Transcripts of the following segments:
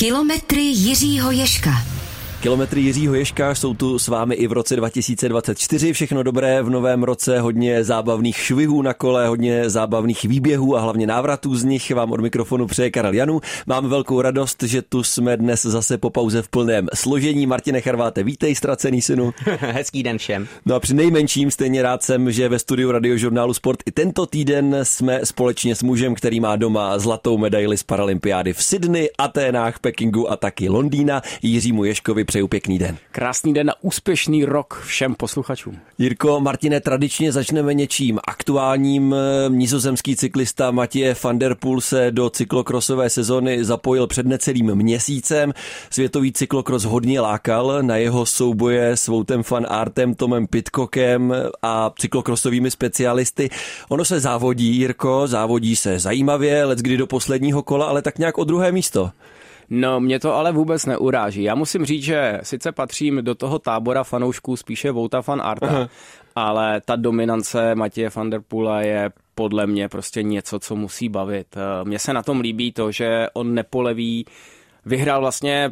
Kilometry Jiřího Ješka. Kilometry Jiřího Ješka jsou tu s vámi i v roce 2024. Všechno dobré v novém roce, hodně zábavných švihů na kole, hodně zábavných výběhů a hlavně návratů z nich vám od mikrofonu přeje Karel Janu. Mám velkou radost, že tu jsme dnes zase po pauze v plném složení. Martine Charváte, vítej, ztracený synu. Hezký den všem. No a při nejmenším stejně rád jsem, že ve studiu radiožurnálu Sport i tento týden jsme společně s mužem, který má doma zlatou medaili z Paralympiády v Sydney, Aténách, Pekingu a taky Londýna. Jiřímu Ješkovi přeju pěkný den. Krásný den a úspěšný rok všem posluchačům. Jirko, Martine, tradičně začneme něčím aktuálním. Nizozemský cyklista Matěje van der Poel se do cyklokrosové sezony zapojil před necelým měsícem. Světový cyklokros hodně lákal na jeho souboje s Voutem van Artem, Tomem Pitcockem a cyklokrosovými specialisty. Ono se závodí, Jirko, závodí se zajímavě, let kdy do posledního kola, ale tak nějak o druhé místo. No, mě to ale vůbec neuráží. Já musím říct, že sice patřím do toho tábora fanoušků spíše Vouta fan Arta, Aha. ale ta dominance Matěje van der Pula je podle mě prostě něco, co musí bavit. Mně se na tom líbí to, že on nepoleví, vyhrál vlastně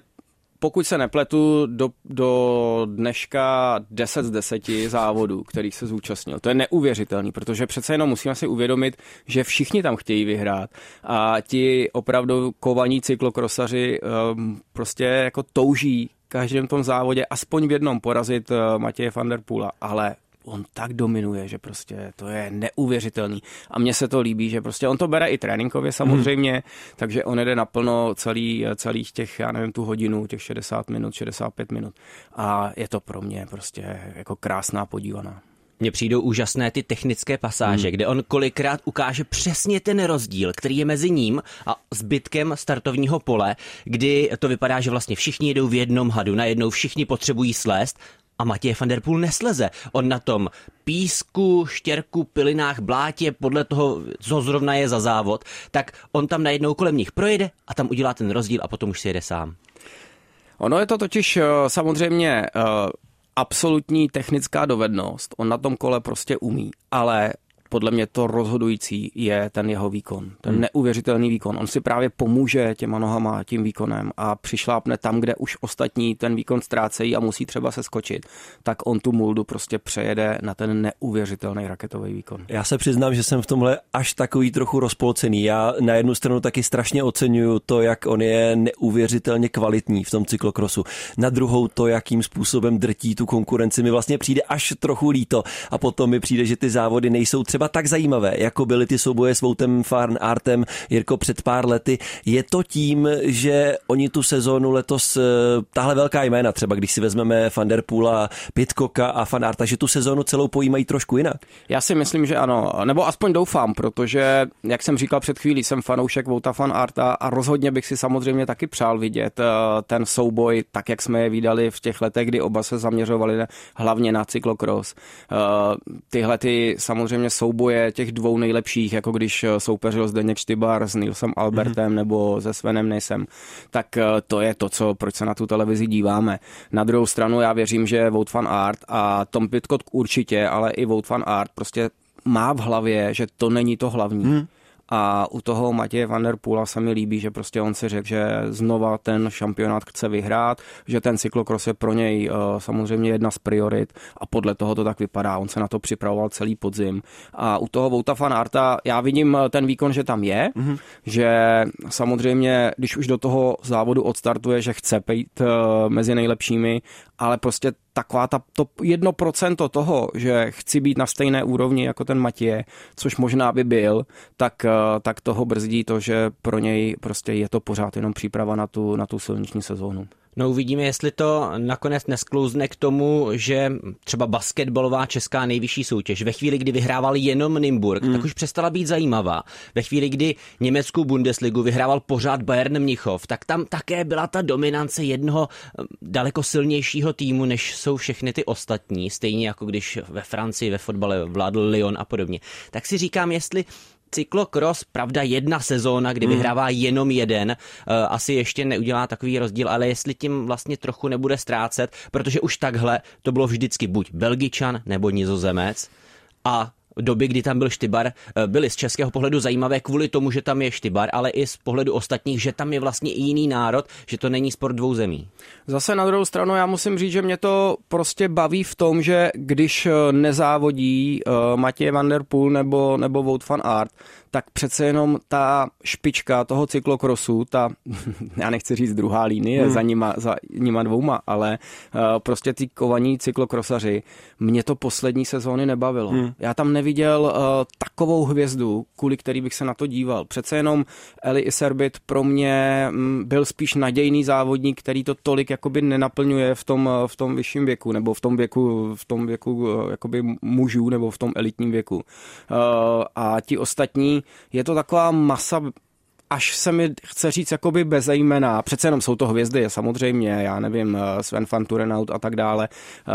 pokud se nepletu, do, do dneška 10 z 10 závodů, kterých se zúčastnil. To je neuvěřitelný, protože přece jenom musíme si uvědomit, že všichni tam chtějí vyhrát a ti opravdu kovaní cyklokrosaři um, prostě jako touží každém tom závodě aspoň v jednom porazit uh, Matěje van der Pula, ale on tak dominuje, že prostě to je neuvěřitelný. A mně se to líbí, že prostě on to bere i tréninkově samozřejmě, hmm. takže on jede naplno celý, celých těch, já nevím, tu hodinu, těch 60 minut, 65 minut. A je to pro mě prostě jako krásná podívaná. Mně přijdou úžasné ty technické pasáže, hmm. kde on kolikrát ukáže přesně ten rozdíl, který je mezi ním a zbytkem startovního pole, kdy to vypadá, že vlastně všichni jedou v jednom hadu, najednou všichni potřebují slést a Matěj van der Poel nesleze. On na tom písku, štěrku, pilinách, blátě, podle toho, co zrovna je za závod, tak on tam najednou kolem nich projede a tam udělá ten rozdíl a potom už si jede sám. Ono je to totiž eh, samozřejmě uh, absolutní technická dovednost. On na tom kole prostě umí, ale podle mě to rozhodující je ten jeho výkon, ten hmm. neuvěřitelný výkon. On si právě pomůže těma nohama tím výkonem a přišlápne tam, kde už ostatní ten výkon ztrácejí a musí třeba se skočit, tak on tu muldu prostě přejede na ten neuvěřitelný raketový výkon. Já se přiznám, že jsem v tomhle až takový trochu rozpolcený. Já na jednu stranu taky strašně oceňuju to, jak on je neuvěřitelně kvalitní v tom cyklokrosu. Na druhou to, jakým způsobem drtí tu konkurenci, mi vlastně přijde až trochu líto a potom mi přijde, že ty závody nejsou třeba třeba tak zajímavé, jako byly ty souboje s Voutem Farn Artem Jirko před pár lety. Je to tím, že oni tu sezónu letos, eh, tahle velká jména, třeba když si vezmeme Van Der Poola, Pitcocka a Fan Arta, že tu sezónu celou pojímají trošku jinak? Já si myslím, že ano, nebo aspoň doufám, protože, jak jsem říkal před chvílí, jsem fanoušek Vouta Fan Arta a rozhodně bych si samozřejmě taky přál vidět eh, ten souboj, tak jak jsme je viděli v těch letech, kdy oba se zaměřovali hlavně na cyklokros. Eh, tyhle ty samozřejmě souboje souboje těch dvou nejlepších, jako když eh, soupeřil Zdeněk Štybar s Nilsem Albertem mm-hmm. nebo se Svenem Nejsem, tak eh, to je to, co, proč se na tu televizi díváme. Na druhou stranu já věřím, že Vote Fan Art a Tom Pitcock určitě, ale i Vote Fan Art prostě má v hlavě, že to není to hlavní. Mm. A u toho Matěje Van der Poola se mi líbí, že prostě on si řekl, že znova ten šampionát chce vyhrát, že ten cyklokros je pro něj uh, samozřejmě jedna z priorit a podle toho to tak vypadá. On se na to připravoval celý podzim. A u toho Vouta Van Arta já vidím eh, ten výkon, že tam je, mm-hmm. že samozřejmě, když už do toho závodu odstartuje, že chce pejt uh, mezi nejlepšími, ale prostě taková ta, to jedno procento toho, že chci být na stejné úrovni jako ten Matěje, což možná by byl, tak, eh, tak toho brzdí to, že pro něj prostě je to pořád jenom příprava na tu, na tu silniční sezónu. No uvidíme, jestli to nakonec nesklouzne k tomu, že třeba basketbalová česká nejvyšší soutěž ve chvíli, kdy vyhrával jenom Nymburk, mm. tak už přestala být zajímavá. Ve chvíli, kdy německou Bundesligu vyhrával pořád Bayern Mnichov, tak tam také byla ta dominance jednoho eh, daleko silnějšího týmu, než jsou všechny ty ostatní, stejně jako když ve Francii ve fotbale vládl Lyon a podobně. Tak si říkám, jestli cyklokros, pravda jedna sezóna, kdy hmm. vyhrává jenom jeden, uh, asi ještě neudělá takový rozdíl, ale jestli tím vlastně trochu nebude ztrácet, protože už takhle to bylo vždycky buď Belgičan nebo Nizozemec a doby, kdy tam byl Štybar, eh, byly z českého pohledu zajímavé kvůli tomu, že tam je Štybar, ale i z pohledu ostatních, že tam je vlastně i jiný národ, že to není sport dvou zemí. Zase na druhou stranu já musím říct, že mě to prostě baví v tom, že když eh, nezávodí uh, Matěj Van Der Poel nebo, nebo Wout van Aert, tak přece jenom ta špička toho cyklokrosu, ta, já nechci říct druhá linie hmm. za, nima, za nima dvouma, ale uh, prostě ty kovaní cyklokrosaři, mě to poslední sezóny nebavilo. Hmm. Já tam neviděl uh, takovou hvězdu, kvůli který bych se na to díval. Přece jenom Eli Iserbit pro mě um, byl spíš nadějný závodník, který to tolik jakoby nenaplňuje v tom, v tom vyšším věku, nebo v tom věku, v tom věku jakoby mužů, nebo v tom elitním věku. Uh, a ti ostatní je to taková masa až se mi chce říct jakoby bezejmená, přece jenom jsou to hvězdy, samozřejmě, já nevím, eh, Sven van Turenaut a tak dále, eh,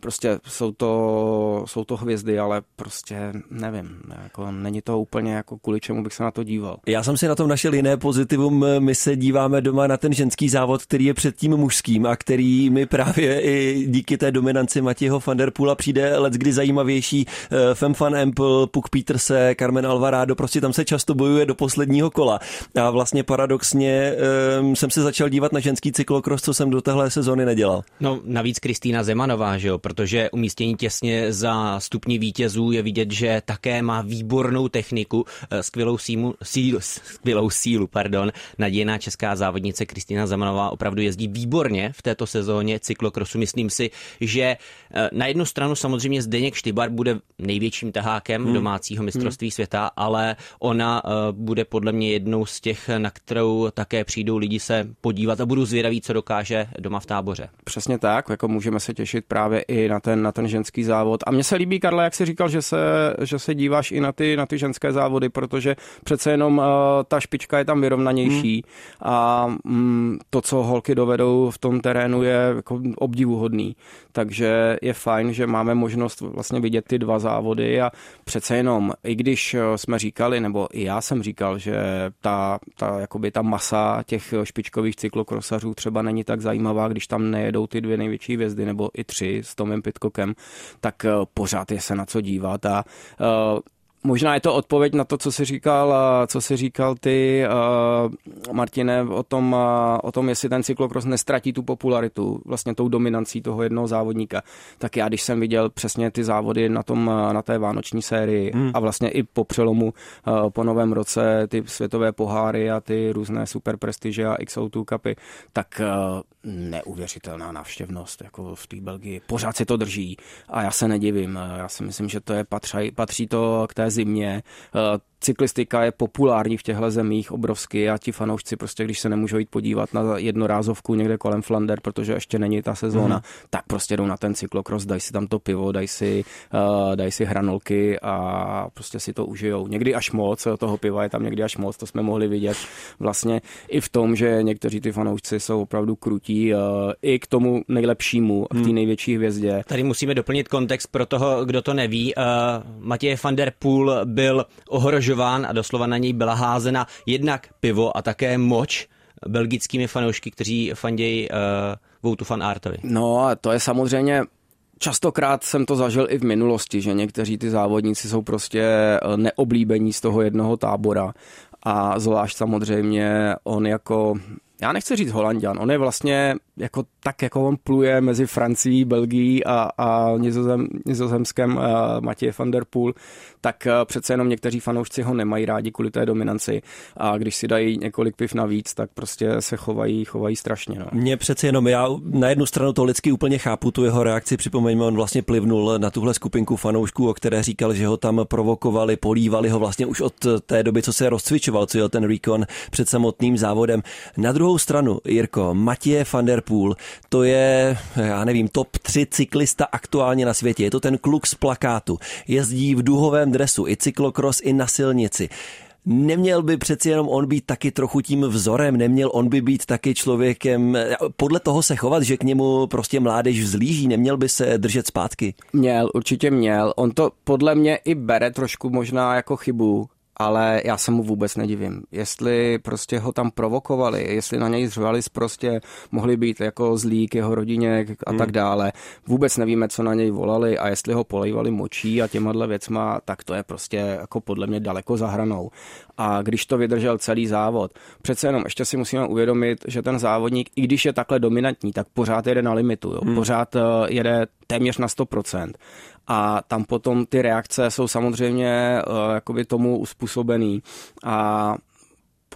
prostě jsou to, jsou to hvězdy, ale prostě nevím, jako není to úplně jako kvůli čemu bych se na to díval. Já jsem si na tom našel jiné pozitivum, my se díváme doma na ten ženský závod, který je před tím mužským a který mi právě i díky té dominanci Matěho van der Poola přijde let kdy zajímavější. Eh, Fem van Empel, Puk Peterse, Carmen Alvarado, prostě tam se často bojuje do posledního kola. A vlastně paradoxně um, jsem se začal dívat na ženský cyklokros, co jsem do téhle sezóny nedělal. No navíc Kristýna Zemanová, že jo, protože umístění těsně za stupni vítězů je vidět, že také má výbornou techniku, eh, skvělou, símu, sílu, skvělou sílu, pardon. Nadějná česká závodnice Kristýna Zemanová opravdu jezdí výborně v této sezóně cyklokrosu. Myslím si, že eh, na jednu stranu samozřejmě Zdeněk Štybar bude největším tahákem hmm. domácího mistrovství hmm. světa, ale ona eh, bude podle mě jednou z těch, na kterou také přijdou lidi se podívat a budu zvědavý, co dokáže doma v táboře. Přesně tak, jako můžeme se těšit právě i na ten, na ten ženský závod. A mně se líbí, Karle, jak jsi říkal, že se, že se díváš i na ty, na ty ženské závody, protože přece jenom uh, ta špička je tam vyrovnanější hmm. a um, to, co holky dovedou v tom terénu, je jako obdivuhodný. Takže je fajn, že máme možnost vlastně vidět ty dva závody a přece jenom, i když eh, jsme říkali, nebo i já jsem říkal, že ta ta, jakoby ta masa těch špičkových cyklokrosařů třeba není tak zajímavá, když tam nejedou ty dvě největší hvězdy nebo i tři s Tomem Pitcockem, tak eh, pořád je se na co dívat a uh, Možná je to odpověď na to, co jsi říkal, co jsi říkal ty, uh, Martine, o tom, uh, o tom, jestli ten cyklokros nestratí tu popularitu, vlastně tou dominancí toho jednoho závodníka. Tak já, když jsem viděl přesně ty závody na, tom, na té vánoční sérii hmm. a vlastně i po přelomu uh, po novém roce ty světové poháry a ty různé super prestiže a XO2 kapy, tak uh, neuvěřitelná návštěvnost jako v té Belgii. Pořád si to drží a já se nedivím. Já si myslím, že to je patří, patří to k té zimě. Eh, cyklistika je populární v těchto zemích obrovsky a ti fanoušci prostě, když se nemůžou jít podívat na jednorázovku někde kolem Flander, protože ještě není ta sezóna, mm. tak prostě jdou na ten cyklokros, dají si tam to pivo, dají si, uh, dají si hranolky a prostě si to užijou. Někdy až moc, toho piva je tam někdy až moc, to jsme mohli vidět vlastně i v tom, že někteří ty fanoušci jsou opravdu krutí uh, i k tomu nejlepšímu, k té hmm. největší hvězdě. Tady musíme doplnit kontext pro toho, kdo to neví. Uh, Matěj van der Poel byl ohrožen ohrožován a doslova na něj byla házena jednak pivo a také moč belgickými fanoušky, kteří fandějí uh, Voutu fan Artovi. No a to je samozřejmě Častokrát jsem to zažil i v minulosti, že někteří ty závodníci jsou prostě eh, neoblíbení z toho jednoho tábora a zvlášť samozřejmě on jako já nechci říct Holandian, on je vlastně jako tak, jako on pluje mezi Francií, Belgií a, a Nizozem, Nizozemskem uh, Matěje van der Poel, tak uh, přece jenom někteří fanoušci ho nemají rádi kvůli té dominanci a když si dají několik piv navíc, tak prostě se chovají, chovají strašně. No. Mně přece jenom, já na jednu stranu to lidsky úplně chápu, tu jeho reakci, připomeňme, on vlastně plivnul na tuhle skupinku fanoušků, o které říkal, že ho tam provokovali, polívali ho vlastně už od té doby, co se rozcvičoval, co je ten recon před samotným závodem. Na druhou stranu, Jirko, Matěje van der Poel, to je, já nevím, top 3 cyklista aktuálně na světě. Je to ten kluk z plakátu. Jezdí v duhovém dresu, i cyklokros, i na silnici. Neměl by přeci jenom on být taky trochu tím vzorem, neměl on by být taky člověkem, podle toho se chovat, že k němu prostě mládež vzlíží, neměl by se držet zpátky? Měl, určitě měl. On to podle mě i bere trošku možná jako chybu, ale já se mu vůbec nedivím. Jestli prostě ho tam provokovali, jestli na něj zřvali prostě, mohli být jako zlí k jeho rodině a hmm. tak dále. Vůbec nevíme, co na něj volali a jestli ho polejvali močí a těma věcma, tak to je prostě jako podle mě daleko za hranou. A když to vydržel celý závod, přece jenom ještě si musíme uvědomit, že ten závodník, i když je takhle dominantní, tak pořád jede na limitu. Jo? Hmm. Pořád eh, jede téměř na 100% a tam potom ty reakce jsou samozřejmě uh, jakoby tomu uspůsobený. A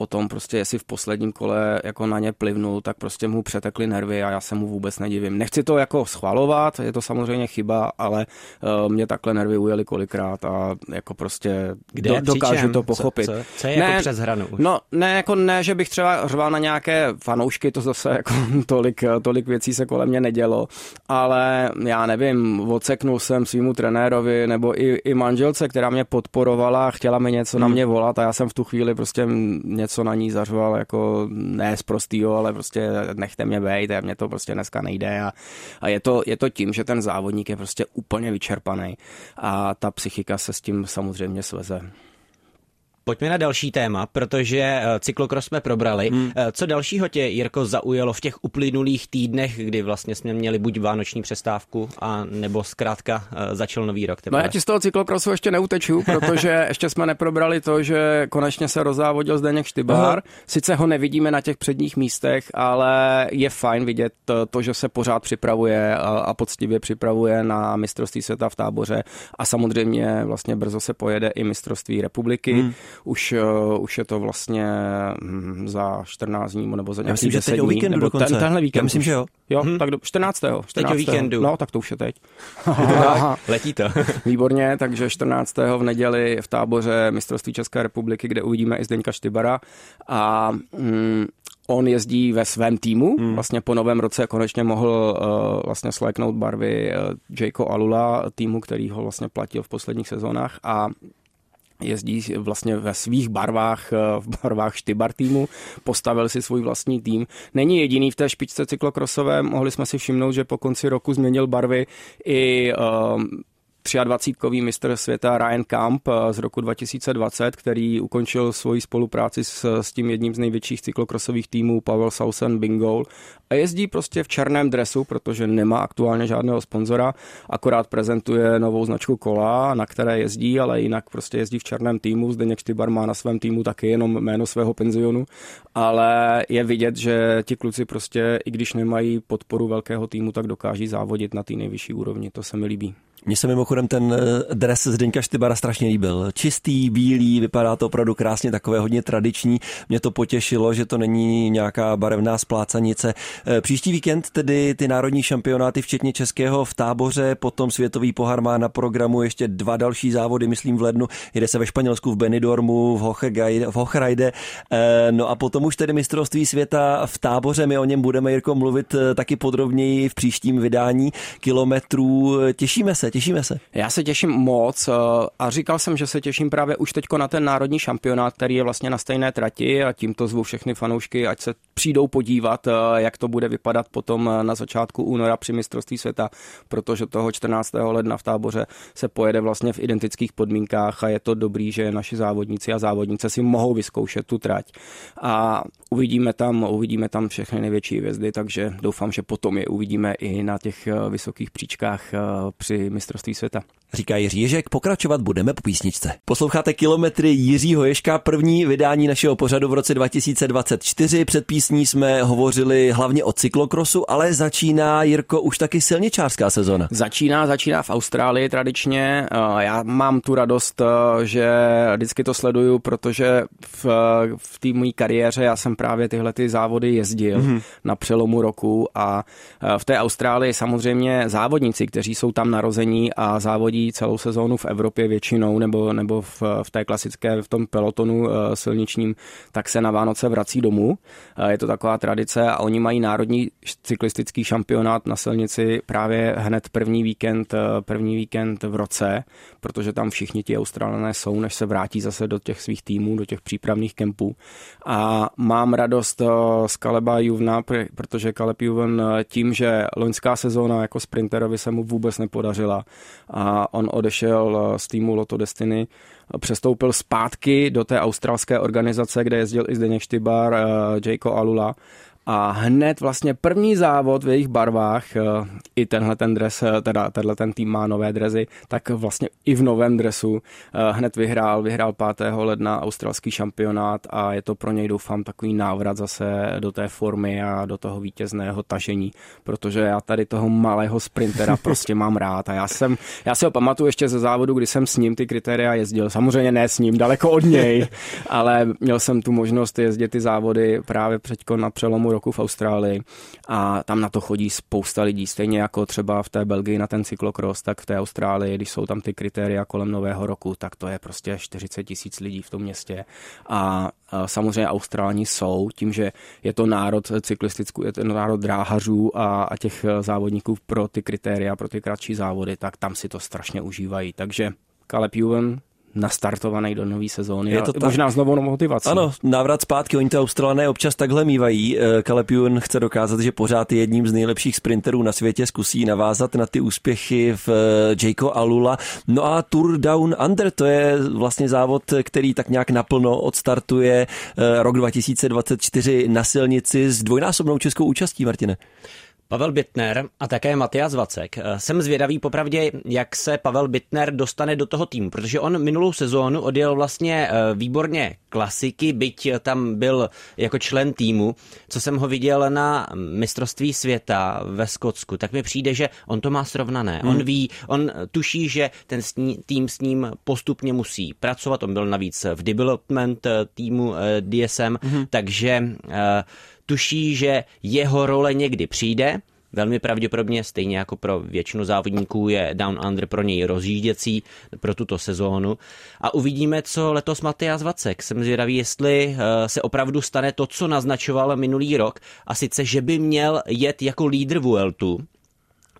potom prostě, jestli v posledním kole jako na ně plivnul, tak prostě mu přetekly nervy a já se mu vůbec nedivím. Nechci to jako schvalovat, je to samozřejmě chyba, ale uh, mě takhle nervy ujeli kolikrát a jako prostě Kde do, dokážu to pochopit. Co, co, co je jako ne, jako přes hranu? Už? No, ne, jako ne, že bych třeba řval na nějaké fanoušky, to zase jako tolik, tolik věcí se kolem mě nedělo, ale já nevím, odseknul jsem svýmu trenérovi nebo i, i manželce, která mě podporovala, chtěla mi něco hmm. na mě volat a já jsem v tu chvíli prostě něco něco na ní zařval jako ne z prostýho, ale prostě nechte mě bejt, mě to prostě dneska nejde a, a je, to, je to tím, že ten závodník je prostě úplně vyčerpaný a ta psychika se s tím samozřejmě sveze. Pojďme na další téma, protože eh, cyklokros jsme probrali. Hmm. Eh, co dalšího tě, Jirko, zaujalo v těch uplynulých týdnech, kdy vlastně jsme měli buď vánoční přestávku, a nebo zkrátka eh, začal nový rok? Teprve? No já ti z toho cyklokrosu ještě neuteču, protože ještě jsme neprobrali to, že konečně se rozávodil Zdeněk Štybár. Aha. Sice ho nevidíme na těch předních místech, ale je fajn vidět to, že se pořád připravuje a, a poctivě připravuje na mistrovství světa v táboře a samozřejmě vlastně brzo se pojede i mistrovství republiky. Hmm už, uh, už je to vlastně hm, za 14 dní nebo za nějaký myslím, že teď o víkendu nebo dokonce. Ten, tenhle víkend. Já myslím, že jo. Jo, hmm. tak do 14. 14. Teď o víkendu. No, tak to už je teď. Letí to. Výborně, takže 14. v neděli v táboře mistrovství České republiky, kde uvidíme i Zdeňka Štybara a mm, on jezdí ve svém týmu, hmm. vlastně po novém roce konečně mohl uh, vlastně sléknout barvy uh, Jayko Alula, týmu, který ho vlastně platil v posledních sezónách a jezdí vlastně ve svých barvách, eh, v barvách Štybar týmu, postavil si svůj vlastní tým. Není jediný v té špičce cyklokrosové, mohli jsme si všimnout, že po konci roku změnil barvy i um, 23-kový mistr světa Ryan Camp eh, z roku 2020, který ukončil svoji spolupráci s, s tím jedním z největších cyklokrosových týmů Pavel Sausen Bingoal a jezdí prostě v černém dresu, protože nemá aktuálně žádného sponzora, akorát prezentuje novou značku kola, na které jezdí, ale jinak prostě jezdí v černém týmu. Zdeněk Štybar má na svém týmu taky jenom jméno svého penzionu, ale je vidět, že ti kluci prostě, i když nemají podporu velkého týmu, tak dokáží závodit na té nejvyšší úrovni. To se mi líbí. Mně se mimochodem ten eh, dres Zdeňka Štybara strašně líbil. Čistý, bílý, vypadá to opravdu krásně, takové hodně tradiční. Mě to potěšilo, že to není nějaká barevná splácanice. Eh, příští víkend tedy ty národní šampionáty, včetně českého v táboře, potom světový pohár má na programu ještě dva další závody, myslím v lednu. Jede se ve Španělsku v Benidormu, v, v Hochrajde. Eh, no a potom už tedy mistrovství světa v táboře. My o něm budeme, Jirko, mluvit taky podrobněji v příštím vydání kilometrů. Těšíme se těšíme se. Já se těším moc eh, a říkal jsem, že se těším právě už teďko na ten národní šampionát, který je vlastně na stejné trati a tímto zvu všechny fanoušky, ať se přijdou podívat, eh, jak to bude vypadat potom eh, na začátku února při mistrovství světa, protože toho 14. ledna v táboře se pojede vlastně v identických podmínkách a je to dobrý, že naši závodníci a závodnice si mohou vyzkoušet tu trať. A uvidíme tam, uvidíme tam všechny největší hvězdy, takže doufám, že potom je uvidíme i na těch vysokých příčkách při mistrovství světa. Říká Jiří Ježek, pokračovat budeme po písničce. Posloucháte kilometry Jiřího Ježka, první vydání našeho pořadu v roce 2024. Před písní jsme hovořili hlavně o cyklokrosu, ale začíná, Jirko, už taky silničářská sezona. Začíná, začíná v Austrálii tradičně. Já mám tu radost, že vždycky to sleduju, protože v, v té mojí kariéře já jsem právě tyhle ty závody jezdil mm-hmm. na přelomu roku a v té Austrálii samozřejmě závodníci, kteří jsou tam narození a závodí jezdí celou sezónu v Evropě většinou nebo, nebo v, v té klasické, v tom pelotonu eh, silničním, tak se na Vánoce vrací domů. Eh, je to taková tradice a oni mají národní cyklistický šampionát na silnici právě hned první víkend, eh, první víkend v roce, protože tam všichni ti Australané jsou, než se vrátí zase do těch svých týmů, do těch přípravných kempů. A mám radost z Kaleba Juvna, protože Kaleb Juven tím, že loňská sezóna jako sprinterovi se mu vůbec nepodařila a a on odešel z týmu Loto Destiny přestoupil zpátky do té australské organizace, kde jezdil i Zdeněk Štybar, Jayko Alula a hned vlastně první závod v jejich barvách, eh, i tenhle ten dres, eh, teda tenhle ten tým má nové drezy, tak vlastně i v novém dresu eh, hned vyhrál, vyhrál 5. ledna australský šampionát a je to pro něj doufám takový návrat zase do té formy a do toho vítězného tažení, protože já tady toho malého sprintera prostě mám rád a já jsem, já si ho pamatuju ještě ze závodu, kdy jsem s ním ty kritéria jezdil, samozřejmě ne s ním, daleko od něj, ale měl jsem tu možnost jezdit ty závody právě před na přelomu roku v Austrálii a tam na to chodí spousta lidí, stejně jako třeba v té Belgii na ten cyklokros, tak v té Austrálii, když jsou tam ty kritéria kolem nového roku, tak to je prostě 40 tisíc lidí v tom městě a, samozřejmě Austrálni jsou, tím, že je to národ cyklistický, je to národ dráhařů a, a těch závodníků pro ty kritéria, pro ty kratší závody, tak tam si to strašně užívají. Takže Ewan nastartovaný do nové sezóny. Je to tak. možná znovu motivací. Ano, návrat zpátky, oni to Australané občas takhle mývají. Eh, Caleb Ewan chce dokázat, že pořád je jedním z nejlepších sprinterů na světě, zkusí navázat na ty úspěchy v eh, Jayko Alula. No a Tour Down Under, to je vlastně závod, který tak nějak naplno odstartuje eh, rok 2024 na silnici s dvojnásobnou českou účastí, Martine. Pavel Bittner a také Matias Vacek. Eh, jsem zvědavý popravdě, jak se Pavel Bittner dostane do toho týmu, protože on minulou sezónu odjel vlastně eh, výborně klasiky, byť tam byl jako člen týmu. Co jsem ho viděl na mistrovství světa ve Skotsku, tak mi přijde, že on to má srovnané. Hmm. On ví, on tuší, že ten tým s ním postupně musí pracovat. On byl navíc v development eh, týmu DSM, hmm. takže tuší, že jeho role někdy přijde, Velmi pravděpodobně, stejně jako pro většinu závodníků, je Down Under pro něj rozjížděcí pro tuto sezónu. A uvidíme, co letos Matias Vacek. Jsem zvědavý, jestli eh, se opravdu stane to, co naznačoval minulý rok, a sice, že by měl jet jako lídr Vueltu,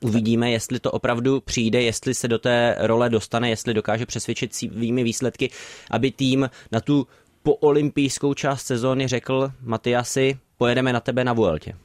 Uvidíme, jestli to opravdu přijde, jestli se do té role dostane, jestli dokáže přesvědčit svými výsledky, aby tým na tu poolympijskou část sezóny řekl Matiasi, pojedeme na tebe na Vueltě.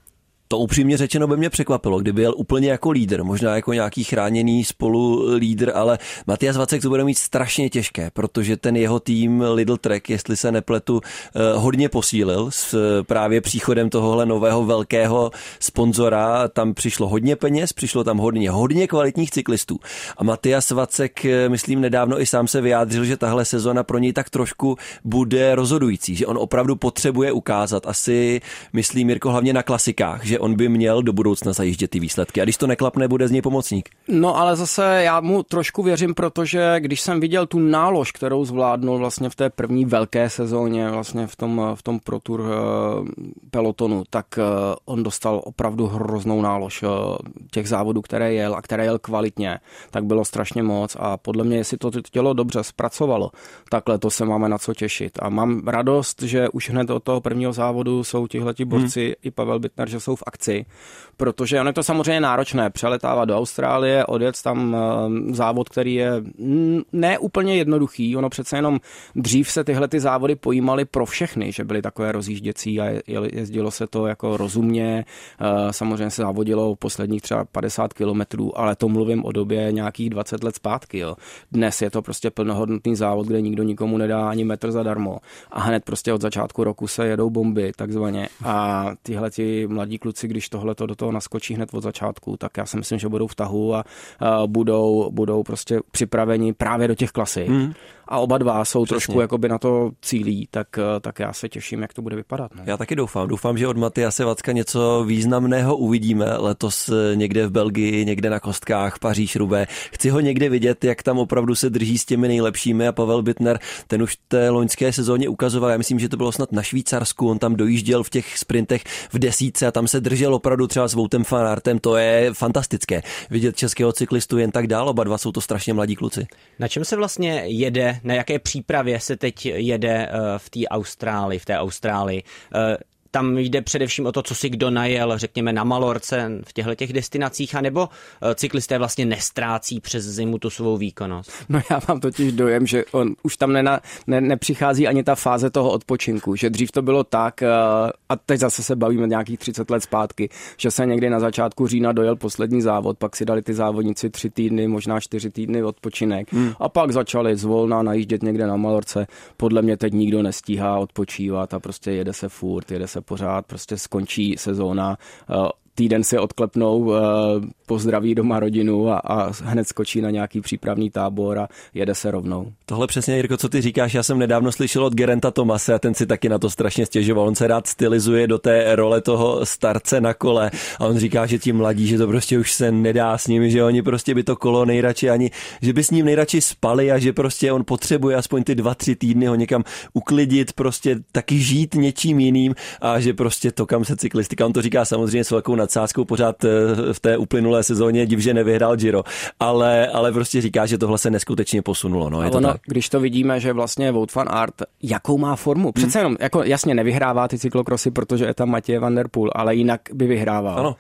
To upřímně řečeno by mě překvapilo, kdyby jel úplně jako lídr, možná jako nějaký chráněný spolu lídr, ale Matias Vacek to bude mít strašně těžké, protože ten jeho tým Lidl Trek, jestli se nepletu, eh, hodně posílil s právě příchodem tohohle nového velkého sponzora. Tam přišlo hodně peněz, přišlo tam hodně, hodně kvalitních cyklistů. A Matias Vacek, eh, myslím, nedávno i sám se vyjádřil, že tahle sezona pro něj tak trošku bude rozhodující, že on opravdu potřebuje ukázat, asi myslím Mirko hlavně na klasikách, že že on by měl do budoucna zajíždět ty výsledky. A když to neklapne, bude z něj pomocník. No ale zase já mu trošku věřím, protože když jsem viděl tu nálož, kterou zvládnul vlastně v té první velké sezóně, vlastně v tom, v tom Pro Tour eh, pelotonu, tak eh, on dostal opravdu hroznou nálož eh, těch závodů, které jel a které jel kvalitně, tak bylo strašně moc a podle mě, jestli to tělo dobře zpracovalo, takhle to se máme na co těšit. A mám radost, že už hned od toho prvního závodu jsou tihleti borci hmm. i Pavel Bittner, že jsou v akci, protože ono je to samozřejmě náročné přeletávat do Austrálie, odjet tam eh, závod, který je ne úplně jednoduchý, ono přece jenom dřív se tyhle ty závody pojímaly pro všechny, že byly takové rozjížděcí a jezdilo se to jako rozumně, eh, samozřejmě se závodilo posledních třeba 50 kilometrů, ale to mluvím o době nějakých 20 let zpátky. Jo. Dnes je to prostě plnohodnotný závod, kde nikdo nikomu nedá ani metr zadarmo a hned prostě od začátku roku se jedou bomby takzvaně a tyhle ti mladí kluci kluci, když tohle do toho naskočí hned od začátku, tak já si myslím, že budou v tahu a, a budou, budou prostě připraveni právě do těch klasy. Hmm a oba dva jsou Přesně. trošku jakoby na to cílí, tak, eh, tak já se těším, jak to bude vypadat. No. Já taky doufám. Doufám, že od Matyase Vacka něco významného uvidíme letos eh, někde v Belgii, někde na kostkách, Paříž, Rubé. Chci ho někde vidět, jak tam opravdu se drží s těmi nejlepšími a Pavel Bittner, ten už v té loňské sezóně ukazoval, já myslím, že to bylo snad na Švýcarsku, on tam dojížděl v těch sprintech v desíce a tam se držel opravdu třeba s Voutem Fanartem, to je fantastické. Vidět českého cyklistu jen tak dál, oba dva jsou to strašně mladí kluci. Na čem se vlastně jede na jaké přípravě se teď jede eh, v té Austrálii, v té Austrálii. Tam jde především o to, co si kdo najel, řekněme na Malorce, v těchto těch destinacích, anebo eh, cyklisté vlastně nestrácí přes zimu tu svou výkonnost? No já mám totiž dojem, že on už tam nena, ne, nepřichází ani ta fáze toho odpočinku, že dřív to bylo tak, eh, a teď zase se bavíme nějakých 30 let zpátky, že se někdy na začátku října dojel poslední závod, pak si dali ty závodníci tři týdny, možná čtyři týdny odpočinek hmm. a pak začali zvolna najíždět někde na Malorce. Podle mě teď nikdo nestíhá odpočívat a prostě jede se furt, jede se pořád, prostě skončí sezóna, eh, týden si odklepnou, eh, pozdraví doma rodinu a, a hned skočí na nějaký přípravný tábor a jede se rovnou. Tohle přesně, Jirko, co ty říkáš, já jsem nedávno slyšel od Gerenta Tomase a ten si taky na to strašně stěžoval. On se rád stylizuje do té role toho starce na kole a on říká, že ti mladí, že to prostě už se nedá s nimi, že oni prostě by to kolo nejradši ani, že by s ním nejradši spali a že prostě on potřebuje aspoň ty dva, tři týdny ho někam uklidit, prostě taky žít něčím jiným a že prostě to, kam se cyklistika, on to říká samozřejmě s velkou nadsázkou pořád eh, v té uplynulé sezóně, div, že nevyhrál Giro, ale, ale prostě říká, že tohle se neskutečně posunulo. No, je to ono, tak. když to vidíme, že vlastně Wout van Art, jakou má formu? Přece jenom, jako jasně nevyhrává ty cyklokrosy, protože je tam Matěj van der Poel, ale jinak by vyhrával. Ano.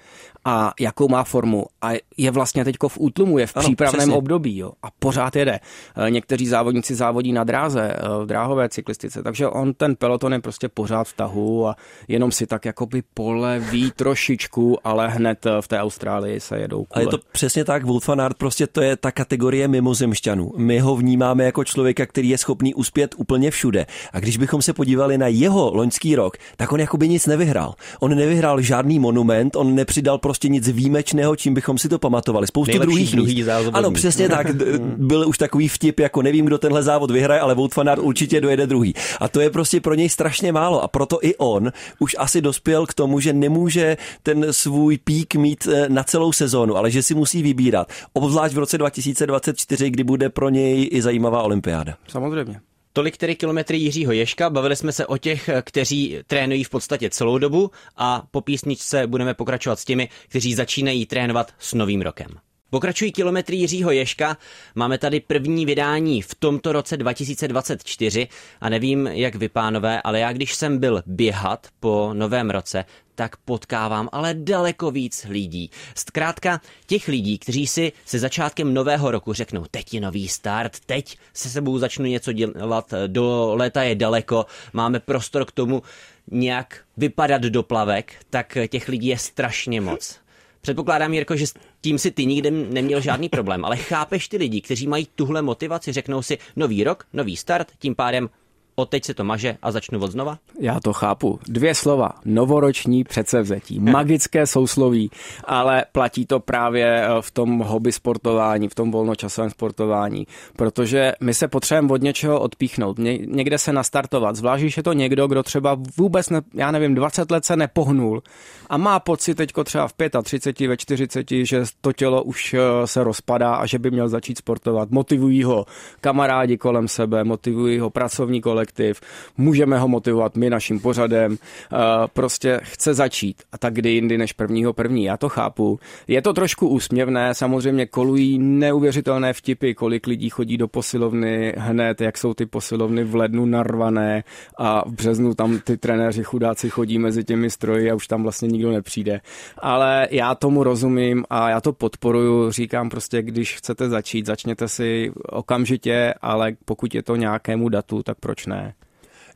A jakou má formu? A je vlastně teďko v útlumu, je v Ano, přípravném přesně. období jo, a pořád jede. E, Někteří závodníci závodí na dráze, e, v dráhové cyklistice, takže on ten peloton je prostě pořád v tahu a jenom si tak jakoby poleví trošičku, ale hned e, v té Austrálii se jedou A je kule. to přesně tak, Wolf Aert prostě to je ta kategorie mimozemšťanů. My ho vnímáme jako člověka, který je schopný uspět úplně všude. A když bychom se podívali na jeho loňský rok, tak on jakoby nic nevyhrál. On nevyhrál žádný monument, on nepřidal prostě nic výjimečného, čím bychom si to pamatovali. Spoustu Nejlepší druhých druhý závodník. Ano, přesně tak. Byl už takový vtip, jako nevím, kdo tenhle závod vyhraje, ale Wout van Aert určitě dojede druhý. A to je prostě pro něj strašně málo. A proto i on už asi dospěl k tomu, že nemůže ten svůj pík mít eh, na celou sezónu, ale že si musí vybírat. Obzvlášť v roce 2024, kdy bude pro něj i zajímavá olympiáda. Samozřejmě. Tolik tedy kilometry Jiřího Ješka, bavili jsme se o těch, kteří trénují v podstatě celou dobu a po písničce budeme pokračovat s těmi, kteří začínají trénovat s novým rokem. Pokračují kilometry Jiřího Ješka, máme tady první vydání v tomto roce 2024 a nevím, jak vy pánové, ale já když jsem byl běhat po novém roce, tak potkávám ale daleko víc lidí. Zkrátka těch lidí, kteří si se začátkem nového roku řeknou, teď je nový start, teď se sebou začnu něco dělat, do léta je daleko, máme prostor k tomu nějak vypadat do plavek, tak těch lidí je strašně moc. Předpokládám, Jirko, že s tím si ty nikdy neměl žádný problém, ale chápeš ty lidi, kteří mají tuhle motivaci, řeknou si nový rok, nový start, tím pádem od teď se to maže a začnu od znova? Já to chápu. Dvě slova. Novoroční předsevzetí. Magické sousloví, ale platí to právě eh, v tom hobby sportování, v tom volnočasovém sportování, protože my se potřebujeme od něčeho odpíchnout, ně, někde se nastartovat, zvlášť, když je to někdo, kdo třeba vůbec, ne, já nevím, 20 let se nepohnul a má pocit teďko třeba v 35, ve 40, že to tělo už eh, se rozpadá a že by měl začít sportovat. Motivují ho kamarádi kolem sebe, motivují ho pracovní kolektiv, můžeme ho motivovat my naším pořadem, eh, prostě chce začít a tak kdy jindy než prvního první, já to chápu. Je to trošku úsměvné, samozřejmě kolují neuvěřitelné vtipy, kolik lidí chodí do posilovny hned, jak jsou ty posilovny v lednu narvané a v březnu tam ty trenéři chudáci chodí mezi těmi stroji a už tam vlastně nikdo nepřijde. Ale já tomu rozumím a já to podporuju, říkám prostě, když chcete začít, začněte si okamžitě, ale pokud je to nějakému datu, tak proč ne? med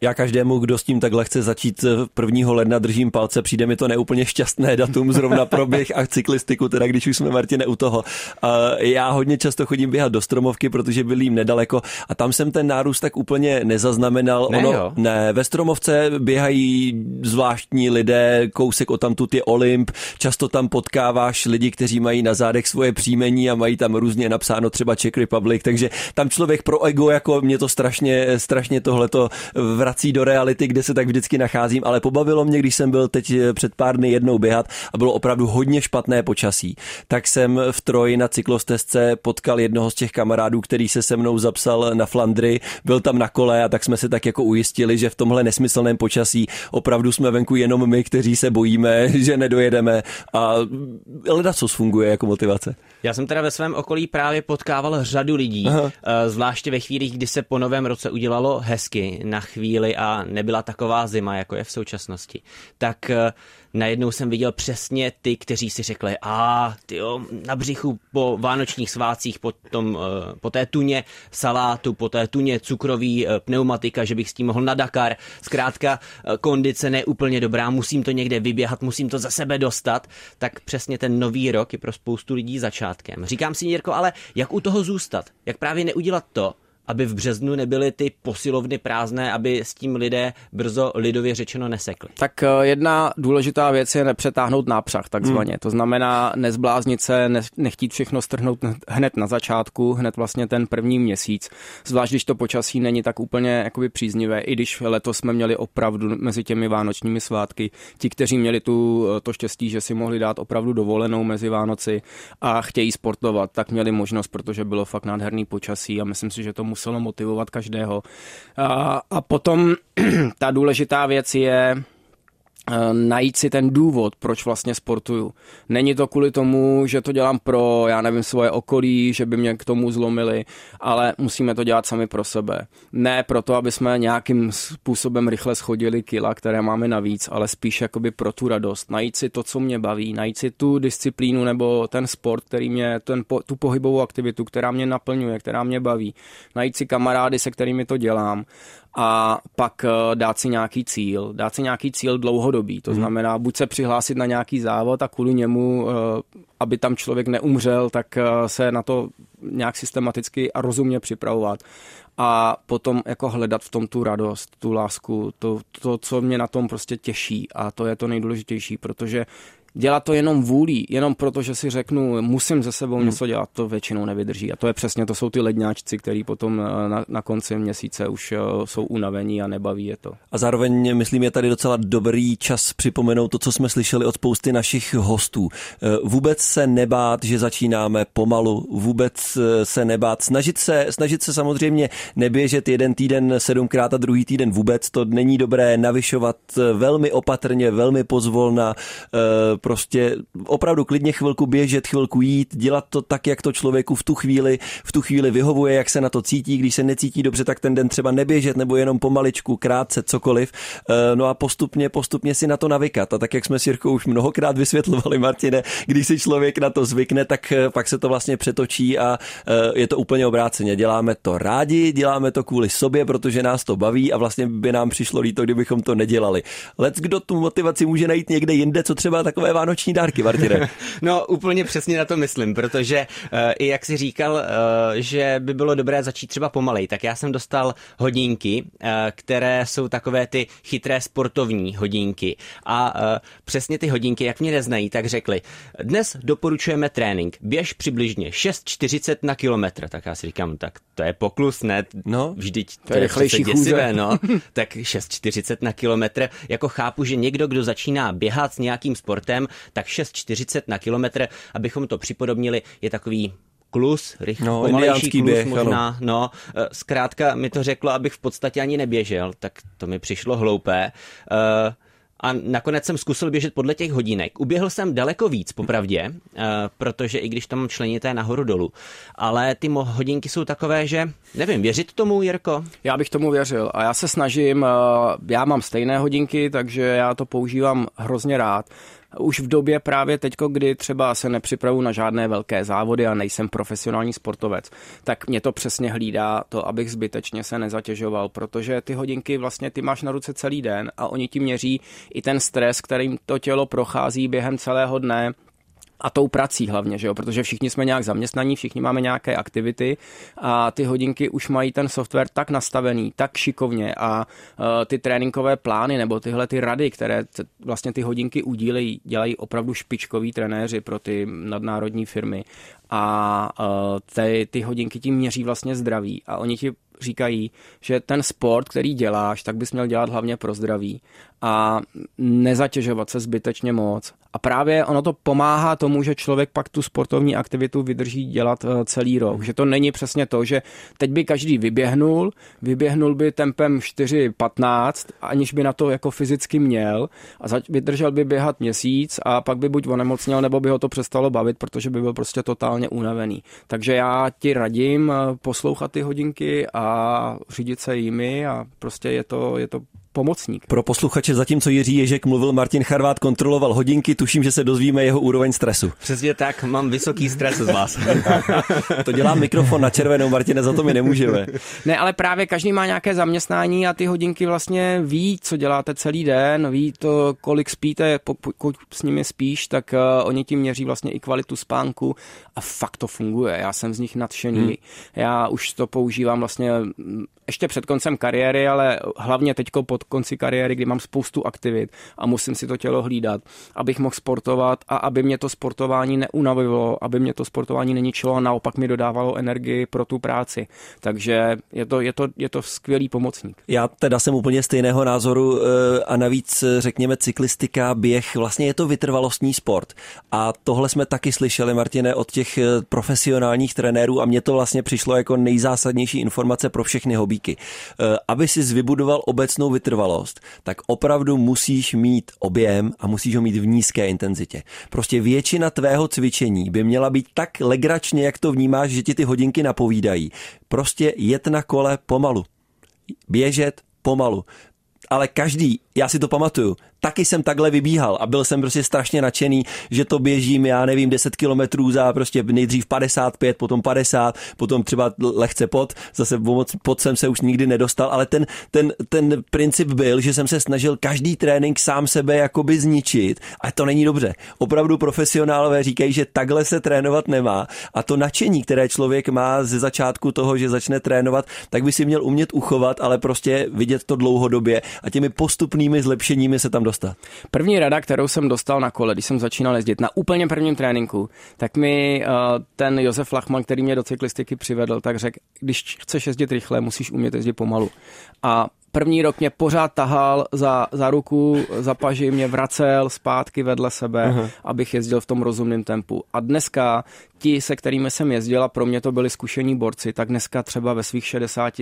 Já každému, kdo s tím takhle chce začít 1. ledna, držím palce, přijde mi to neúplně šťastné datum zrovna pro běh a cyklistiku, teda když už jsme Martine u toho. Já hodně často chodím běhat do Stromovky, protože bydlím nedaleko a tam jsem ten nárůst tak úplně nezaznamenal. Ne, ono, jo. ne, ve Stromovce běhají zvláštní lidé, kousek o tamtud je Olymp, často tam potkáváš lidi, kteří mají na zádech svoje příjmení a mají tam různě napsáno třeba Czech Republic, takže tam člověk pro ego, jako mě to strašně, strašně tohleto vrací do reality, kde se tak vždycky nacházím, ale pobavilo mě, když jsem byl teď před pár dny jednou běhat a bylo opravdu hodně špatné počasí. Tak jsem v Troji na cyklostezce potkal jednoho z těch kamarádů, který se se mnou zapsal na Flandry, byl tam na kole a tak jsme se tak jako ujistili, že v tomhle nesmyslném počasí opravdu jsme venku jenom my, kteří se bojíme, že nedojedeme a leda co funguje jako motivace. Já jsem teda ve svém okolí právě potkával řadu lidí, Aha. Eh, zvláště ve chvílích, kdy se po novém roce udělalo hezky na chvíli a nebyla taková zima, jako je v současnosti. Tak eh, najednou jsem viděl přesně ty, kteří si řekli, a tyjo, na břichu po vánočních svácích, po, tom, eh, po té tuně salátu, po té tuně cukrový pneumatika, že bych s tím mohl na Dakar. Zkrátka kondice ne úplně dobrá, musím to někde vyběhat, musím to za sebe dostat. Tak přesně ten nový rok je pro spoustu lidí začát začátkem. Říkám si, Jirko, ale jak u toho zůstat? Jak právě neudělat to, aby v březnu nebyly ty posilovny prázdné, aby s tím lidé brzo lidově řečeno nesekli. Tak eh, jedna důležitá věc je nepřetáhnout nápřah, takzvaně. Hmm. To znamená nezbláznit se, nechtít všechno strhnout hned na začátku, hned vlastně ten první měsíc. Zvlášť, když to počasí není tak úplně jakoby příznivé, i když letos jsme měli opravdu mezi těmi vánočními svátky ti, kteří měli tu, eh, to štěstí, že si mohli dát opravdu dovolenou mezi Vánoci a chtějí sportovat, tak měli možnost, protože bylo fakt nádherný počasí a myslím si, že to muselo motivovat každého. A, a potom ta důležitá věc je najít si ten důvod, proč vlastně sportuju. Není to kvůli tomu, že to dělám pro, já nevím, svoje okolí, že by mě k tomu zlomili, ale musíme to dělat sami pro sebe. Ne proto, aby jsme nějakým způsobem rychle schodili kila, které máme navíc, ale spíš jakoby pro tu radost. Najít si to, co mě baví, najít si tu disciplínu nebo ten sport, který mě, ten, tu pohybovou aktivitu, která mě naplňuje, která mě baví. Najít si kamarády, se kterými to dělám a pak eh, dát si nějaký cíl, dát si nějaký cíl dlouhodobý, to hmm. znamená buď se přihlásit na nějaký závod a kvůli němu, eh, aby tam člověk neumřel, tak eh, se na to nějak systematicky a rozumně připravovat. A potom jako hledat v tom tu radost, tu lásku, to, to, co mě na tom prostě těší. A to je to nejdůležitější, protože dělat to jenom vůlí, jenom proto, že si řeknu, musím ze sebou hmm. něco dělat, to většinou nevydrží. A to je přesně, to jsou ty ledňáčci, který potom eh, na, na konci měsíce už eh, jsou unavení a nebaví je to. A zároveň, myslím, je tady docela dobrý čas připomenout to, co jsme slyšeli od spousty našich hostů. Eh, vůbec se nebát, že začínáme pomalu, vůbec se nebát, snažit se, snažit se samozřejmě neběžet jeden týden sedmkrát a druhý týden vůbec, to není dobré navyšovat velmi opatrně, velmi pozvolna, prostě opravdu klidně chvilku běžet, chvilku jít, dělat to tak, jak to člověku v tu chvíli, v tu chvíli vyhovuje, jak se na to cítí, když se necítí dobře, tak ten den třeba neběžet nebo jenom pomaličku, krátce, cokoliv. Eh, no a postupně, postupně si na to navykat. A tak, jak jsme s Jirkou už mnohokrát vysvětlovali, Martine, když si člověk na to zvykne, tak eh, pak se to vlastně přetočí a eh, je to úplně obráceně. Děláme to rádi, děláme to kvůli sobě, protože nás to baví a vlastně by nám přišlo líto, kdybychom to nedělali. Lec, kdo tu motivaci může najít někde jinde, co třeba takové vánoční dárky, Martine. no úplně přesně na to myslím, protože uh, i jak si říkal, uh, že by bylo dobré začít třeba pomalej, tak já jsem dostal hodinky, uh, které jsou takové ty chytré sportovní hodinky a přesně ty hodinky, jak mě neznají, tak řekli, dnes doporučujeme trénink, běž přibližně 6,40 na kilometr, tak já si říkám, tak to je poklus, ne? No, vždyť to, to je rychlejší děsivé, no. tak 6,40 na kilometr, jako chápu, že někdo, kdo začíná běhat s nějakým sportem, tak 6,40 na kilometr, abychom to připodobnili, je takový klus, rychlý, no, pomalejší klus běh, možná, ano. no, eh, zkrátka mi to řeklo, abych v podstatě ani neběžel, tak to mi přišlo hloupé. Uh, a nakonec jsem zkusil běžet podle těch hodinek. Uběhl jsem daleko víc, popravdě, uh, protože i když tam členité nahoru dolů. Ale ty hodinky jsou takové, že nevím, věřit tomu, Jirko? Já bych tomu věřil a já se snažím, uh, já mám stejné hodinky, takže já to používám hrozně rád už v době právě teďko, kdy třeba se nepřipravu na žádné velké závody a nejsem profesionální sportovec, tak mě to přesně hlídá to, abych zbytečně se nezatěžoval, protože ty hodinky vlastně ty máš na ruce celý den a oni ti měří i ten stres, kterým to tělo prochází během celého dne, a tou prací hlavně, že jo? protože všichni jsme nějak zaměstnaní, všichni máme nějaké aktivity a ty hodinky už mají ten software tak nastavený, tak šikovně a uh, ty tréninkové plány nebo tyhle ty rady, které vlastně ty hodinky udílejí, dělají opravdu špičkoví trenéři pro ty nadnárodní firmy a uh, ty, ty hodinky tím měří vlastně zdraví a oni ti říkají, že ten sport, který děláš, tak bys měl dělat hlavně pro zdraví a nezatěžovat se zbytečně moc. A právě ono to pomáhá tomu, že člověk pak tu sportovní aktivitu vydrží dělat eh, celý rok. Že to není přesně to, že teď by každý vyběhnul, vyběhnul by tempem 4.15, aniž by na to jako fyzicky měl a vydržel by běhat měsíc a pak by buď onemocněl, nebo by ho to přestalo bavit, protože by byl prostě totálně unavený. Takže já ti radím eh, poslouchat ty hodinky a řídit se jimi a prostě je to, je to pomocník. Pro posluchače, zatímco Jiří Ježek mluvil, Martin Charvát kontroloval hodinky, tuším, že se dozvíme jeho úroveň stresu. Přesně tak, mám vysoký stres z vás. to dělá mikrofon na červenou, Martine, za to my nemůžeme. Ne, ale právě každý má nějaké zaměstnání a ty hodinky vlastně ví, co děláte celý den, ví to, kolik spíte, pokud s nimi spíš, tak uh, oni ti měří vlastně i kvalitu spánku a fakt to funguje. Já jsem z nich nadšený. Hmm. Já už to používám vlastně ještě před koncem kariéry, ale hlavně teďko pod konci kariéry, kdy mám spoustu aktivit a musím si to tělo hlídat, abych mohl sportovat a aby mě to sportování neunavilo, aby mě to sportování neničilo a naopak mi dodávalo energii pro tu práci. Takže je to, je to, je to skvělý pomocník. Já teda jsem úplně stejného názoru eh, a navíc eh, řekněme cyklistika, běh, vlastně je to vytrvalostní sport. A tohle jsme taky slyšeli, Martine, od těch eh, profesionálních trenérů a mně to vlastně přišlo jako nejzásadnější informace pro všechny hobíky. Aby si vybudoval obecnou vytrvalost, tak opravdu musíš mít objem a musíš ho mít v nízké intenzitě. Prostě většina tvého cvičení by měla být tak legračně, jak to vnímáš, že ti ty hodinky napovídají. Prostě jet na kole pomalu. Běžet pomalu ale každý, já si to pamatuju, taky jsem takhle vybíhal a byl jsem prostě strašně nadšený, že to běžím, já nevím, 10 kilometrů za prostě nejdřív 55, potom 50, potom třeba lehce pod, zase moc pod jsem se už nikdy nedostal, ale ten, ten, ten princip byl, že jsem se snažil každý trénink sám sebe jakoby zničit a to není dobře. Opravdu profesionálové říkají, že takhle se trénovat nemá a to nadšení, které člověk má ze začátku toho, že začne trénovat, tak by si měl umět uchovat, ale prostě vidět to dlouhodobě a těmi postupnými zlepšeními se tam dostat. První rada, kterou jsem dostal na kole, když jsem začínal jezdit na úplně prvním tréninku, tak mi uh, ten Josef Lachman, který mě do cyklistiky přivedl, tak řekl, když chceš jezdit rychle, musíš umět jezdit pomalu. A první rok mě pořád tahal za, za ruku, za paži, mě vracel zpátky vedle sebe, uh-huh. abych jezdil v tom rozumném tempu. A dneska ti, se kterými jsem jezdil, a pro mě to byli zkušení borci, tak dneska třeba ve svých 60,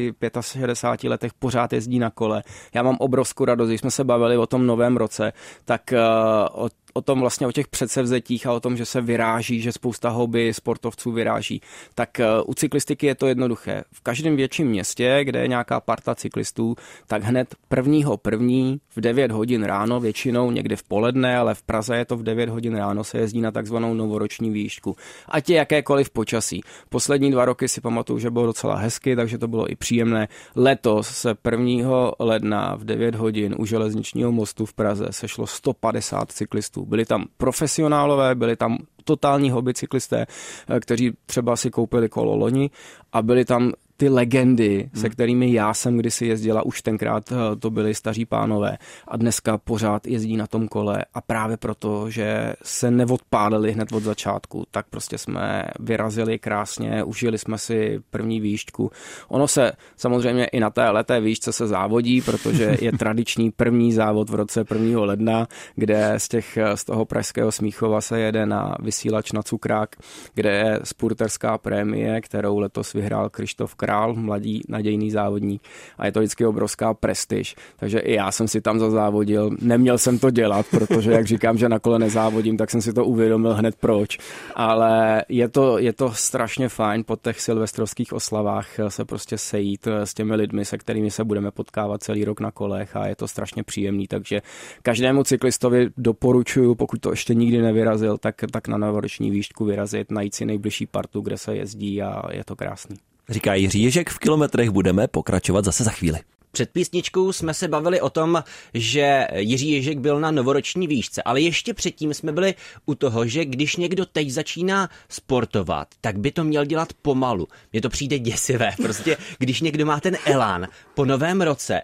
65 letech pořád jezdí na kole. Já mám obrovskou radost, když jsme se bavili o tom novém roce, tak uh, o o tom vlastně o těch předsevzetích a o tom, že se vyráží, že spousta hobby sportovců vyráží. Tak eh, u cyklistiky je to jednoduché. V každém větším městě, kde je nějaká parta cyklistů, tak hned prvního první v 9 hodin ráno, většinou někdy v poledne, ale v Praze je to v 9 hodin ráno, se jezdí na takzvanou novoroční výšku. Ať je jakékoliv počasí. Poslední dva roky si pamatuju, že bylo docela hezky, takže to bylo i příjemné. Letos se 1. ledna v 9 hodin u železničního mostu v Praze sešlo 150 cyklistů byli tam profesionálové, byli tam totální hobby cyklisté, eh, kteří třeba si koupili kolo loni a byli tam ty legendy, hmm. se kterými já jsem kdysi jezdila, už tenkrát eh, to byli staří pánové a dneska pořád jezdí na tom kole a právě proto, že se neodpálili hned od začátku, tak prostě jsme vyrazili krásně, užili jsme si první výšku. Ono se samozřejmě i na té leté výšce se závodí, protože je tradiční první závod v roce 1. ledna, kde z, těch, z toho pražského Smíchova se jede na vysílač na Cukrák, kde je spurterská prémie, kterou letos vyhrál Krištof král, mladý nadějný závodník a je to vždycky obrovská prestiž. Takže i já jsem si tam zazávodil. Neměl jsem to dělat, protože jak říkám, že na kole nezávodím, tak jsem si to uvědomil hned proč. Ale je to, je to strašně fajn po těch silvestrovských oslavách se prostě sejít s těmi lidmi, se kterými se budeme potkávat celý rok na kolech a je to strašně příjemný, takže každému cyklistovi doporučuju, pokud to ještě nikdy nevyrazil, tak, tak na novoroční výšku vyrazit, najít si nejbližší partu, kde se jezdí a je to krásný. Říká Jiří Ježek, v kilometrech budeme pokračovat zase za chvíli. Před písničkou jsme se bavili o tom, že Jiří Ježek byl na novoroční výšce, ale ještě předtím jsme byli u toho, že když někdo teď začíná sportovat, tak by to měl dělat pomalu. Mně to přijde děsivé. Prostě když někdo má ten elán po novém roce,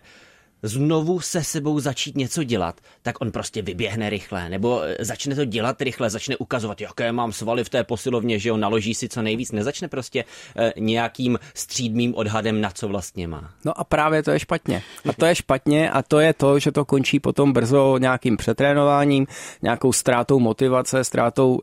znovu se sebou začít něco dělat, tak on prostě vyběhne rychle, nebo začne to dělat rychle, začne ukazovat, jaké mám svaly v té posilovně, že jo, naloží si co nejvíc, nezačne prostě eh, nějakým střídmým odhadem, na co vlastně má. No a právě to je špatně. A to je špatně a to je to, že to končí potom brzo nějakým přetrénováním, nějakou ztrátou motivace, ztrátou uh,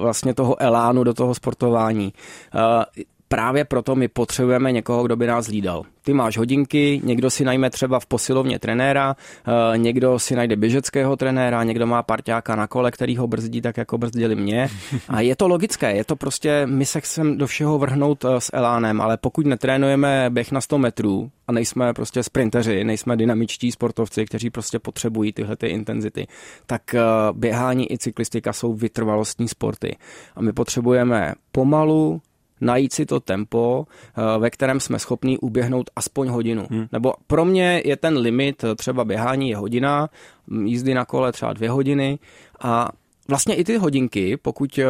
vlastně toho elánu do toho sportování. Uh, právě proto my potřebujeme někoho, kdo by nás hlídal. Ty máš hodinky, někdo si najme třeba v posilovně trenéra, eh, někdo si najde běžeckého trenéra, někdo má parťáka na kole, který ho brzdí tak, jako brzdili mě. A je to logické, je to prostě, my se chceme do všeho vrhnout eh, s elánem, ale pokud netrénujeme běh na 100 metrů a nejsme prostě sprinteři, nejsme dynamičtí sportovci, kteří prostě potřebují tyhle ty intenzity, tak eh, běhání i cyklistika jsou vytrvalostní sporty. A my potřebujeme pomalu, najít si to tempo, eh, ve kterém jsme schopni uběhnout aspoň hodinu. Hmm. Nebo pro mě je ten limit, eh, třeba běhání je hodina, jízdy na kole třeba dvě hodiny a vlastně i ty hodinky, pokud uh,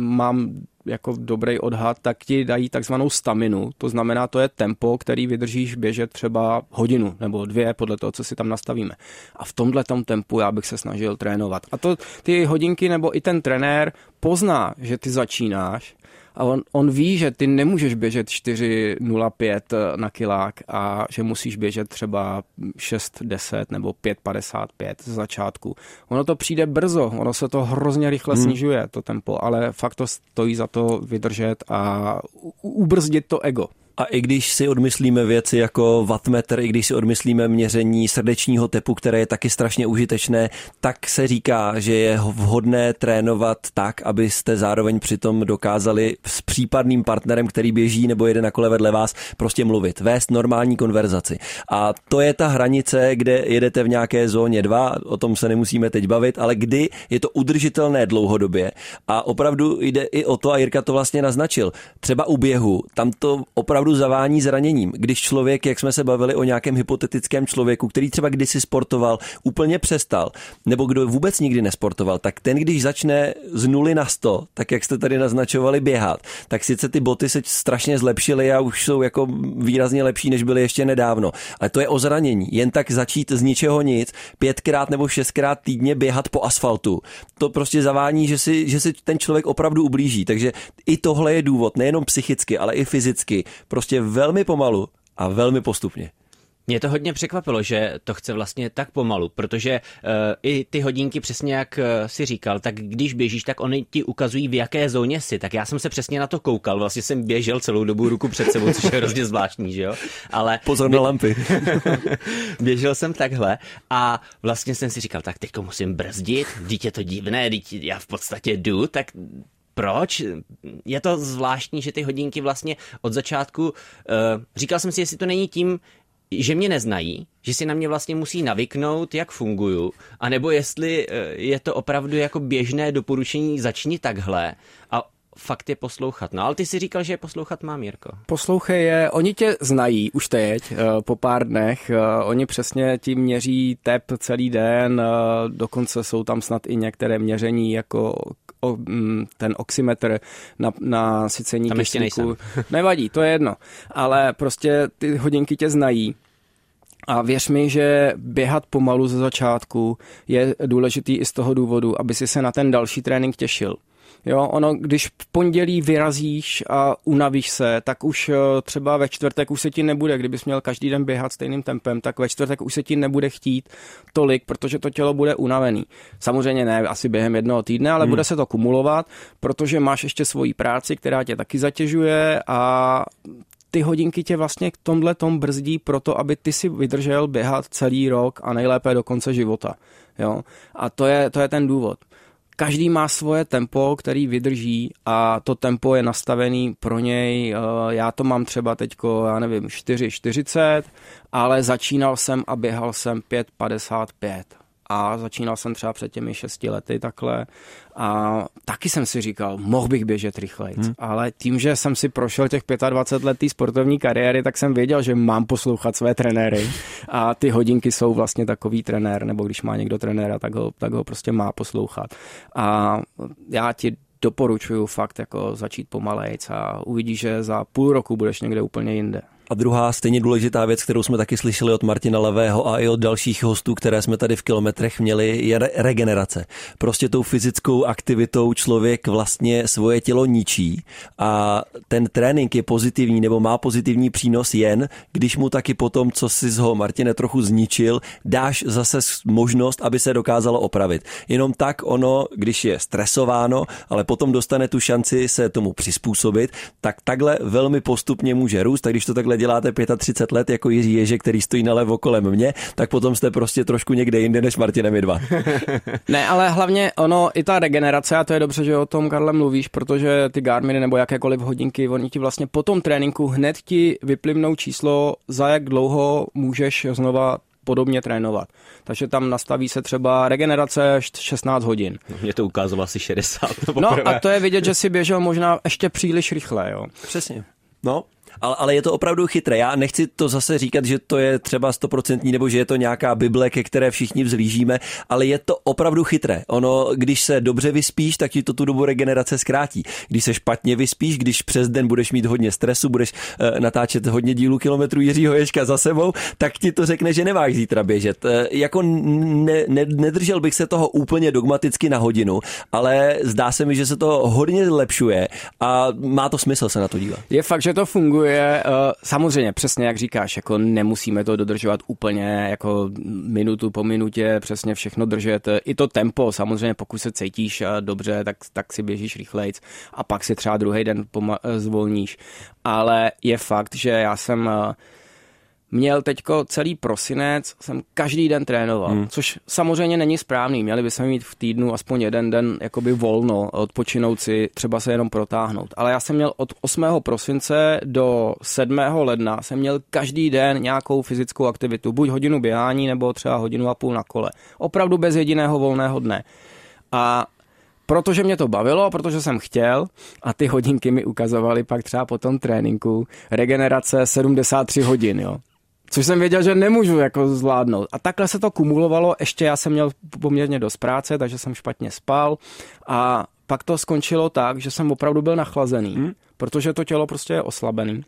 mám jako dobrý odhad, tak ti dají takzvanou staminu, to znamená, to je tempo, který vydržíš běžet třeba hodinu nebo dvě, podle toho, co si tam nastavíme. A v tomhle tom tempu já bych se snažil trénovat. A to ty hodinky nebo i ten trenér pozná, že ty začínáš a on, on ví, že ty nemůžeš běžet 4.05 eh, na kilák a že musíš běžet třeba 6.10 nebo 5.55 z začátku. Ono to přijde brzo, ono se to hrozně rychle hmm. snižuje, to tempo, ale fakt to stojí za to vydržet a ubrzdit to ego. A i když si odmyslíme věci jako wattmetr, i když si odmyslíme měření srdečního tepu, které je taky strašně užitečné, tak se říká, že je vhodné trénovat tak, abyste zároveň přitom dokázali s případným partnerem, který běží nebo jede na kole vedle vás, prostě mluvit, vést normální konverzaci. A to je ta hranice, kde jedete v nějaké zóně 2, o tom se nemusíme teď bavit, ale kdy je to udržitelné dlouhodobě. A opravdu jde i o to, a Jirka to vlastně naznačil, třeba u běhu, tam to opravdu opravdu zavání zraněním. Když člověk, jak jsme se bavili o nějakém hypotetickém člověku, který třeba kdysi sportoval, úplně přestal, nebo kdo vůbec nikdy nesportoval, tak ten, když začne z nuly na 100, tak jak jste tady naznačovali běhat, tak sice ty boty se strašně zlepšily a už jsou jako výrazně lepší, než byly ještě nedávno. Ale to je o zranění. Jen tak začít z ničeho nic, pětkrát nebo šestkrát týdně běhat po asfaltu. To prostě zavání, že si, že si ten člověk opravdu ublíží. Takže i tohle je důvod, nejenom psychicky, ale i fyzicky, prostě velmi pomalu a velmi postupně. Mě to hodně překvapilo, že to chce vlastně tak pomalu, protože uh, i ty hodinky, přesně jak uh, si říkal, tak když běžíš, tak oni ti ukazují, v jaké zóně jsi. Tak já jsem se přesně na to koukal, vlastně jsem běžel celou dobu ruku před sebou, což je hrozně zvláštní, že jo? Ale Pozor na lampy. běžel jsem takhle a vlastně jsem si říkal, tak teďko musím brzdit, dítě to divné, dítě, já v podstatě jdu, tak proč? Je to zvláštní, že ty hodinky vlastně od začátku, uh, říkal jsem si, jestli to není tím, že mě neznají, že si na mě vlastně musí navyknout, jak funguju, anebo jestli uh, je to opravdu jako běžné doporučení, začni takhle a fakt je poslouchat. No ale ty si říkal, že je poslouchat mám, Jirko. Poslouchej je, oni tě znají už teď, uh, po pár dnech, oni přesně ti měří tep celý den, dokonce jsou tam snad i některé měření jako o, mm, ten oximetr na, na sycení Tam ještě nejsem. Nevadí, to je jedno. Ale prostě ty hodinky tě znají. A věř mi, že běhat pomalu ze začátku je důležitý i z toho důvodu, aby si se na ten další trénink těšil. Jo, ono, když v pondělí vyrazíš a unavíš se, tak už eh, třeba ve čtvrtek už se ti nebude, kdybys měl každý den běhat stejným tempem, tak ve čtvrtek už se ti nebude chtít tolik, protože to tělo bude unavený. Samozřejmě ne asi během jednoho týdne, ale hmm. bude se to kumulovat, protože máš ještě svoji práci, která tě taky zatěžuje a ty hodinky tě vlastně k tomhle tom brzdí proto, aby ty si vydržel běhat celý rok a nejlépe do konce života. Jo? A to je, to je ten důvod každý má svoje tempo, který vydrží a to tempo je nastavený pro něj. Eh, já to mám třeba teďko, já nevím, 4,40, ale začínal jsem a běhal jsem 5,55 a začínal jsem třeba před těmi šesti lety takhle a taky jsem si říkal, mohl bych běžet rychleji, hmm. ale tím, že jsem si prošel těch 25 letý sportovní kariéry, tak jsem věděl, že mám poslouchat své trenéry a ty hodinky jsou vlastně takový trenér, nebo když má někdo trenéra, tak ho, tak ho prostě má poslouchat. A já ti doporučuju fakt jako začít pomalejc a uvidíš, že za půl roku budeš někde úplně jinde. A druhá stejně důležitá věc, kterou jsme taky slyšeli od Martina Levého a i od dalších hostů, které jsme tady v kilometrech měli, je re- regenerace. Prostě tou fyzickou aktivitou člověk vlastně svoje tělo ničí a ten trénink je pozitivní nebo má pozitivní přínos jen, když mu taky potom, co si z ho Martine trochu zničil, dáš zase možnost, aby se dokázalo opravit. Jenom tak ono, když je stresováno, ale potom dostane tu šanci se tomu přizpůsobit, tak takhle velmi postupně může růst. Tak když to takhle děláte 35 let jako Jiří Ježe, který stojí nalevo kolem mě, tak potom jste prostě trošku někde jinde než Martinem dva. ne, ale hlavně ono, i ta regenerace, a to je dobře, že o tom, Karle, mluvíš, protože ty Garminy nebo jakékoliv hodinky, oni ti vlastně po tom tréninku hned ti vyplivnou číslo, za jak dlouho můžeš znova podobně trénovat. Takže tam nastaví se třeba regenerace 16 hodin. No, mě to ukázalo asi 60. No a to je vidět, že si běžel možná ještě příliš rychle. Jo. Přesně. No, ale, ale je to opravdu chytré. Já nechci to zase říkat, že to je třeba stoprocentní nebo že je to nějaká Bible, ke které všichni vzlížíme, ale je to opravdu chytré. Ono, když se dobře vyspíš, tak ti to tu dobu regenerace zkrátí. Když se špatně vyspíš, když přes den budeš mít hodně stresu, budeš uh, natáčet hodně dílů kilometrů Jiřího Ješka za sebou, tak ti to řekne, že nemáš zítra běžet. Uh, jako ne, ne, nedržel bych se toho úplně dogmaticky na hodinu, ale zdá se mi, že se to hodně zlepšuje a má to smysl se na to dívat. Je fakt, že to funguje funguje. Eh, samozřejmě, přesně jak říkáš, jako nemusíme to dodržovat úplně jako minutu po minutě, přesně všechno držet. I to tempo, samozřejmě, pokud se cítíš eh, dobře, tak, tak si běžíš rychlejc a pak si třeba druhý den eh, zvolníš. Ale je fakt, že já jsem měl teďko celý prosinec, jsem každý den trénoval, hmm. což samozřejmě není správný. Měli bychom mít v týdnu aspoň jeden den jakoby volno, odpočinout si, třeba se jenom protáhnout. Ale já jsem měl od 8. prosince do 7. ledna, jsem měl každý den nějakou fyzickou aktivitu, buď hodinu běhání, nebo třeba hodinu a půl na kole. Opravdu bez jediného volného dne. A protože mě to bavilo, protože jsem chtěl a ty hodinky mi ukazovaly pak třeba po tom tréninku regenerace 73 hodin, jo. Což jsem věděl, že nemůžu jako zvládnout. A takhle se to kumulovalo, ještě já jsem měl poměrně dost práce, takže jsem špatně spal a pak to skončilo tak, že jsem opravdu byl nachlazený, hmm. protože to tělo prostě je oslabený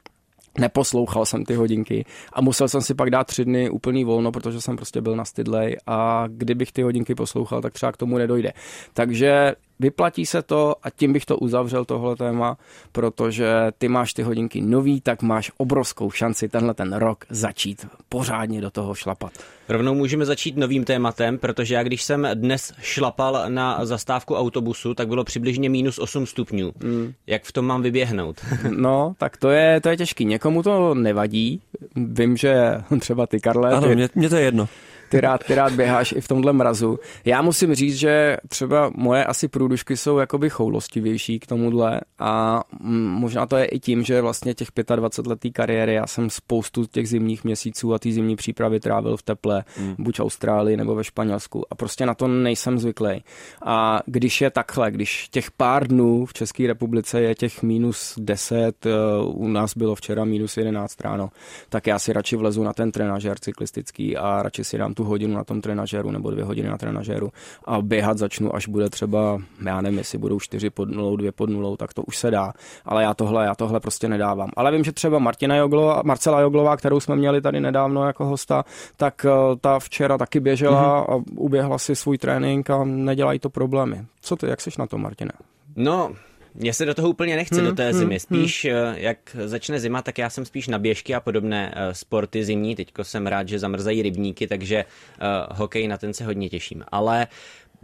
neposlouchal jsem ty hodinky a musel jsem si pak dát tři dny úplný volno, protože jsem prostě byl nastydlej a kdybych ty hodinky poslouchal, tak třeba k tomu nedojde. Takže vyplatí se to a tím bych to uzavřel tohle téma, protože ty máš ty hodinky nový, tak máš obrovskou šanci tenhle ten rok začít pořádně do toho šlapat. Rovnou můžeme začít novým tématem, protože já když jsem dnes šlapal na zastávku autobusu, tak bylo přibližně minus 8 stupňů. Mm. Jak v tom mám vyběhnout? no, tak to je, to je těžký. Někomu to nevadí. Vím, že třeba ty, Karle... Ano, ty... mě, mě to je jedno ty rád, ty rád běháš i v tomhle mrazu. Já musím říct, že třeba moje asi průdušky jsou jakoby choulostivější k tomuhle a možná to je i tím, že vlastně těch 25 letý kariéry já jsem spoustu těch zimních měsíců a té zimní přípravy trávil v teple, mm. buď v Austrálii nebo ve Španělsku a prostě na to nejsem zvyklý. A když je takhle, když těch pár dnů v České republice je těch minus 10, eh, u nás bylo včera minus 11 ráno, tak já si radši vlezu na ten trenažer cyklistický a radši si dám tu hodinu na tom trenažéru nebo dvě hodiny na trenažéru a běhat začnu, až bude třeba, já nevím, jestli budou čtyři pod nulou, dvě pod nulou, tak to už se dá. Ale já tohle, já tohle prostě nedávám. Ale vím, že třeba Martina Joglová, Marcela Joglová, kterou jsme měli tady nedávno jako hosta, tak eh, ta včera taky běžela mm-hmm. a uběhla si svůj trénink a nedělají to problémy. Co ty, jak jsi na to, Martina? No, mně se do toho úplně nechce, hmm, do té zimy. Spíš, hmm. jak začne zima, tak já jsem spíš na běžky a podobné uh, sporty zimní. Teďko jsem rád, že zamrzají rybníky, takže uh, hokej na ten se hodně těším. Ale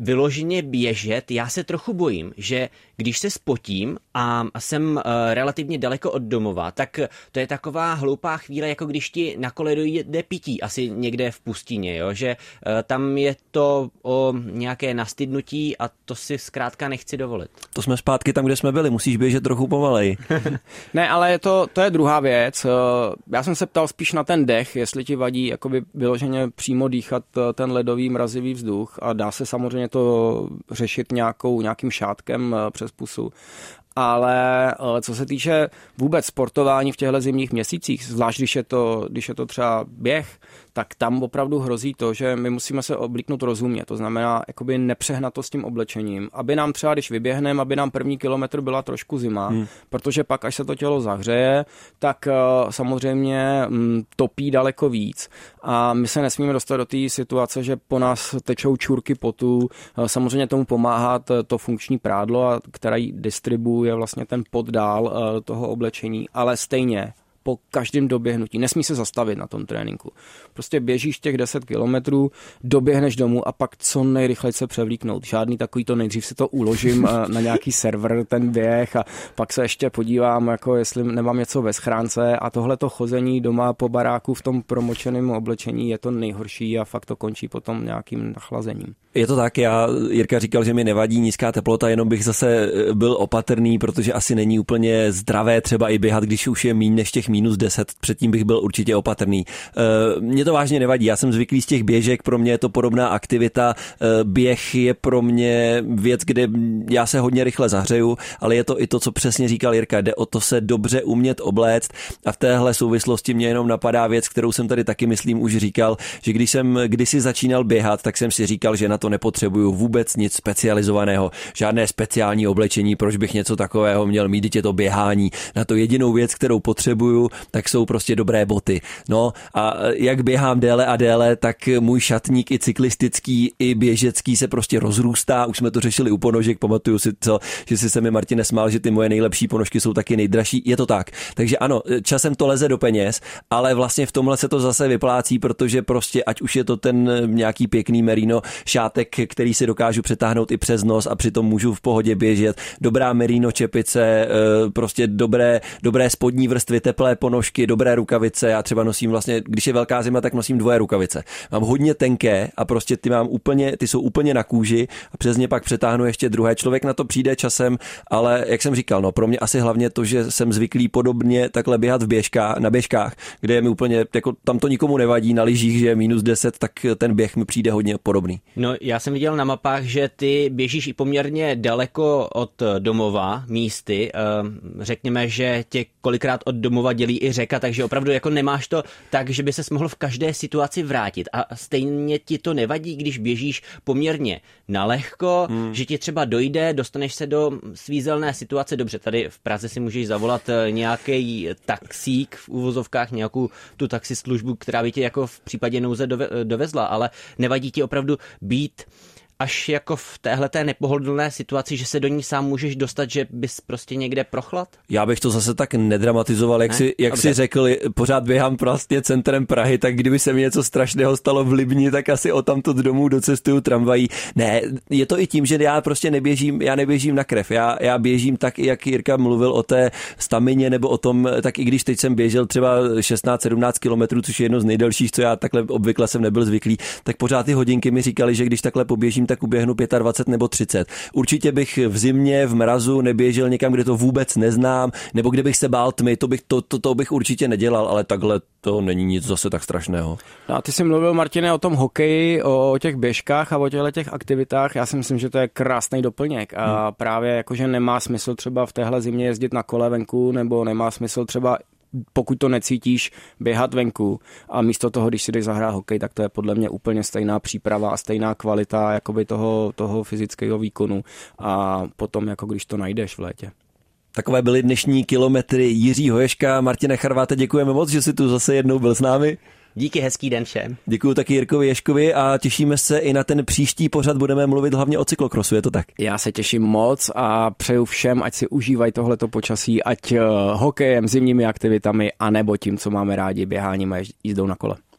vyloženě běžet, já se trochu bojím, že když se spotím a jsem uh, relativně daleko od domova, tak to je taková hloupá chvíle, jako když ti na kole dojde pití, asi někde v pustině, jo? že uh, tam je to o nějaké nastydnutí a to si zkrátka nechci dovolit. To jsme zpátky tam, kde jsme byli, musíš běžet trochu pomalej. ne, ale to, to je druhá věc. Eh, já jsem se ptal spíš na ten dech, jestli ti vadí jakoby vyloženě přímo dýchat ten ledový mrazivý vzduch a dá se samozřejmě to řešit nějakou, nějakým šátkem přes pusu ale eh, co se týče vůbec sportování v těchto zimních měsících, zvlášť když je to, když je to třeba běh, tak tam opravdu hrozí to, že my musíme se oblíknout rozumně, to znamená jakoby nepřehnat to s tím oblečením, aby nám třeba, když vyběhneme, aby nám první kilometr byla trošku zima, hmm. protože pak, až se to tělo zahřeje, tak uh, samozřejmě um, topí daleko víc. A my se nesmíme dostat do té situace, že po nás tečou čurky potu, uh, samozřejmě tomu pomáhá to funkční prádlo, který distribuje vlastně ten poddál uh, toho oblečení, ale stejně po každém doběhnutí. Nesmí se zastavit na tom tréninku. Prostě běžíš těch 10 kilometrů, doběhneš domů a pak co nejrychleji se převlíknout. Žádný takový to nejdřív si to uložím eh, na nějaký server, ten běh a pak se ještě podívám, jako jestli nemám něco ve schránce a tohle to chození doma po baráku v tom promočeném oblečení je to nejhorší a fakt to končí potom nějakým nachlazením. Je to tak, já, Jirka říkal, že mi nevadí nízká teplota, jenom bych zase eh, byl opatrný, protože asi není úplně zdravé třeba i běhat, když už je méně než těch minus 10, předtím bych byl určitě opatrný. E, mě to vážně nevadí, já jsem zvyklý z těch běžek, pro mě je to podobná aktivita, e, běh je pro mě věc, kde já se hodně rychle zahřeju, ale je to i to, co přesně říkal Jirka, jde o to se dobře umět obléct a v téhle souvislosti mě jenom napadá věc, kterou jsem tady taky myslím už říkal, že když jsem kdysi začínal běhat, tak jsem si říkal, že na to nepotřebuju vůbec nic specializovaného, žádné speciální oblečení, proč bych něco takového měl mít, je to běhání. Na to jedinou věc, kterou potřebuju, tak jsou prostě dobré boty. No a jak běhám déle a déle, tak můj šatník i cyklistický, i běžecký se prostě rozrůstá. Už jsme to řešili u ponožek, pamatuju si, co, že si se mi Martin smál, že ty moje nejlepší ponožky jsou taky nejdražší. Je to tak. Takže ano, časem to leze do peněz, ale vlastně v tomhle se to zase vyplácí, protože prostě ať už je to ten nějaký pěkný merino šátek, který si dokážu přetáhnout i přes nos a přitom můžu v pohodě běžet. Dobrá merino čepice, prostě dobré, dobré spodní vrstvy, teplé ponožky, dobré rukavice. Já třeba nosím vlastně, když je velká zima, tak nosím dvoje rukavice. Mám hodně tenké a prostě ty mám úplně, ty jsou úplně na kůži a přes ně pak přetáhnu ještě druhé. Člověk na to přijde časem, ale jak jsem říkal, no pro mě asi hlavně to, že jsem zvyklý podobně takhle běhat v běžkách, na běžkách, kde je mi úplně, jako tam to nikomu nevadí, na lyžích, že je minus 10, tak ten běh mi přijde hodně podobný. No já jsem viděl na mapách, že ty běžíš i poměrně daleko od domova místy. Ehm, řekněme, že tě kolikrát od domova dělí i řeka, takže opravdu jako nemáš to tak, že by ses mohl v každé situaci vrátit. A stejně ti to nevadí, když běžíš poměrně nalehko, hmm. že ti třeba dojde, dostaneš se do svízelné situace. Dobře, tady v Praze si můžeš zavolat eh, nějaký taxík v uvozovkách, nějakou tu taxislužbu, která by tě jako v případě nouze dovezla, ale nevadí ti opravdu být až jako v téhle té nepohodlné situaci, že se do ní sám můžeš dostat, že bys prostě někde prochlad? Já bych to zase tak nedramatizoval, jak, ne? si, jak si řekl, pořád běhám prostě centrem Prahy, tak kdyby se mi něco strašného stalo v Libni, tak asi o tamto domů docestuju tramvají. Ne, je to i tím, že já prostě neběžím, já neběžím na krev. Já, já běžím tak, jak Jirka mluvil o té stamině nebo o tom, tak i když teď jsem běžel třeba 16-17 kilometrů, což je jedno z nejdelších, co já takhle obvykle jsem nebyl zvyklý, tak pořád ty hodinky mi říkali, že když takhle poběžím, tak uběhnu 25 nebo 30. Určitě bych v zimě, v mrazu neběžel někam, kde to vůbec neznám, nebo kde bych se bál tmy, to bych, to, to, to bych určitě nedělal, ale takhle to není nic zase tak strašného. No a ty jsi mluvil, Martine, o tom hokeji, o, o těch běžkách a o těchto těch aktivitách. Já si myslím, že to je krásný doplněk a hmm. právě jakože nemá smysl třeba v téhle zimě jezdit na kole venku, nebo nemá smysl třeba pokud to necítíš, běhat venku a místo toho, když si jdeš zahrát hokej, tak to je podle mě úplně stejná příprava a stejná kvalita jakoby toho, toho fyzického výkonu a potom jako když to najdeš v létě. Takové byly dnešní kilometry Jiří Hoješka. Martine Charváte, děkujeme moc, že jsi tu zase jednou byl s námi. Díky, hezký den všem. Děkuji taky Jirkovi Ješkovi a těšíme se i na ten příští pořad. Budeme mluvit hlavně o cyklokrosu, je to tak? Já se těším moc a přeju všem, ať si užívají tohleto počasí, ať uh, hokejem, zimními aktivitami, anebo tím, co máme rádi, běháním a jízdou na kole.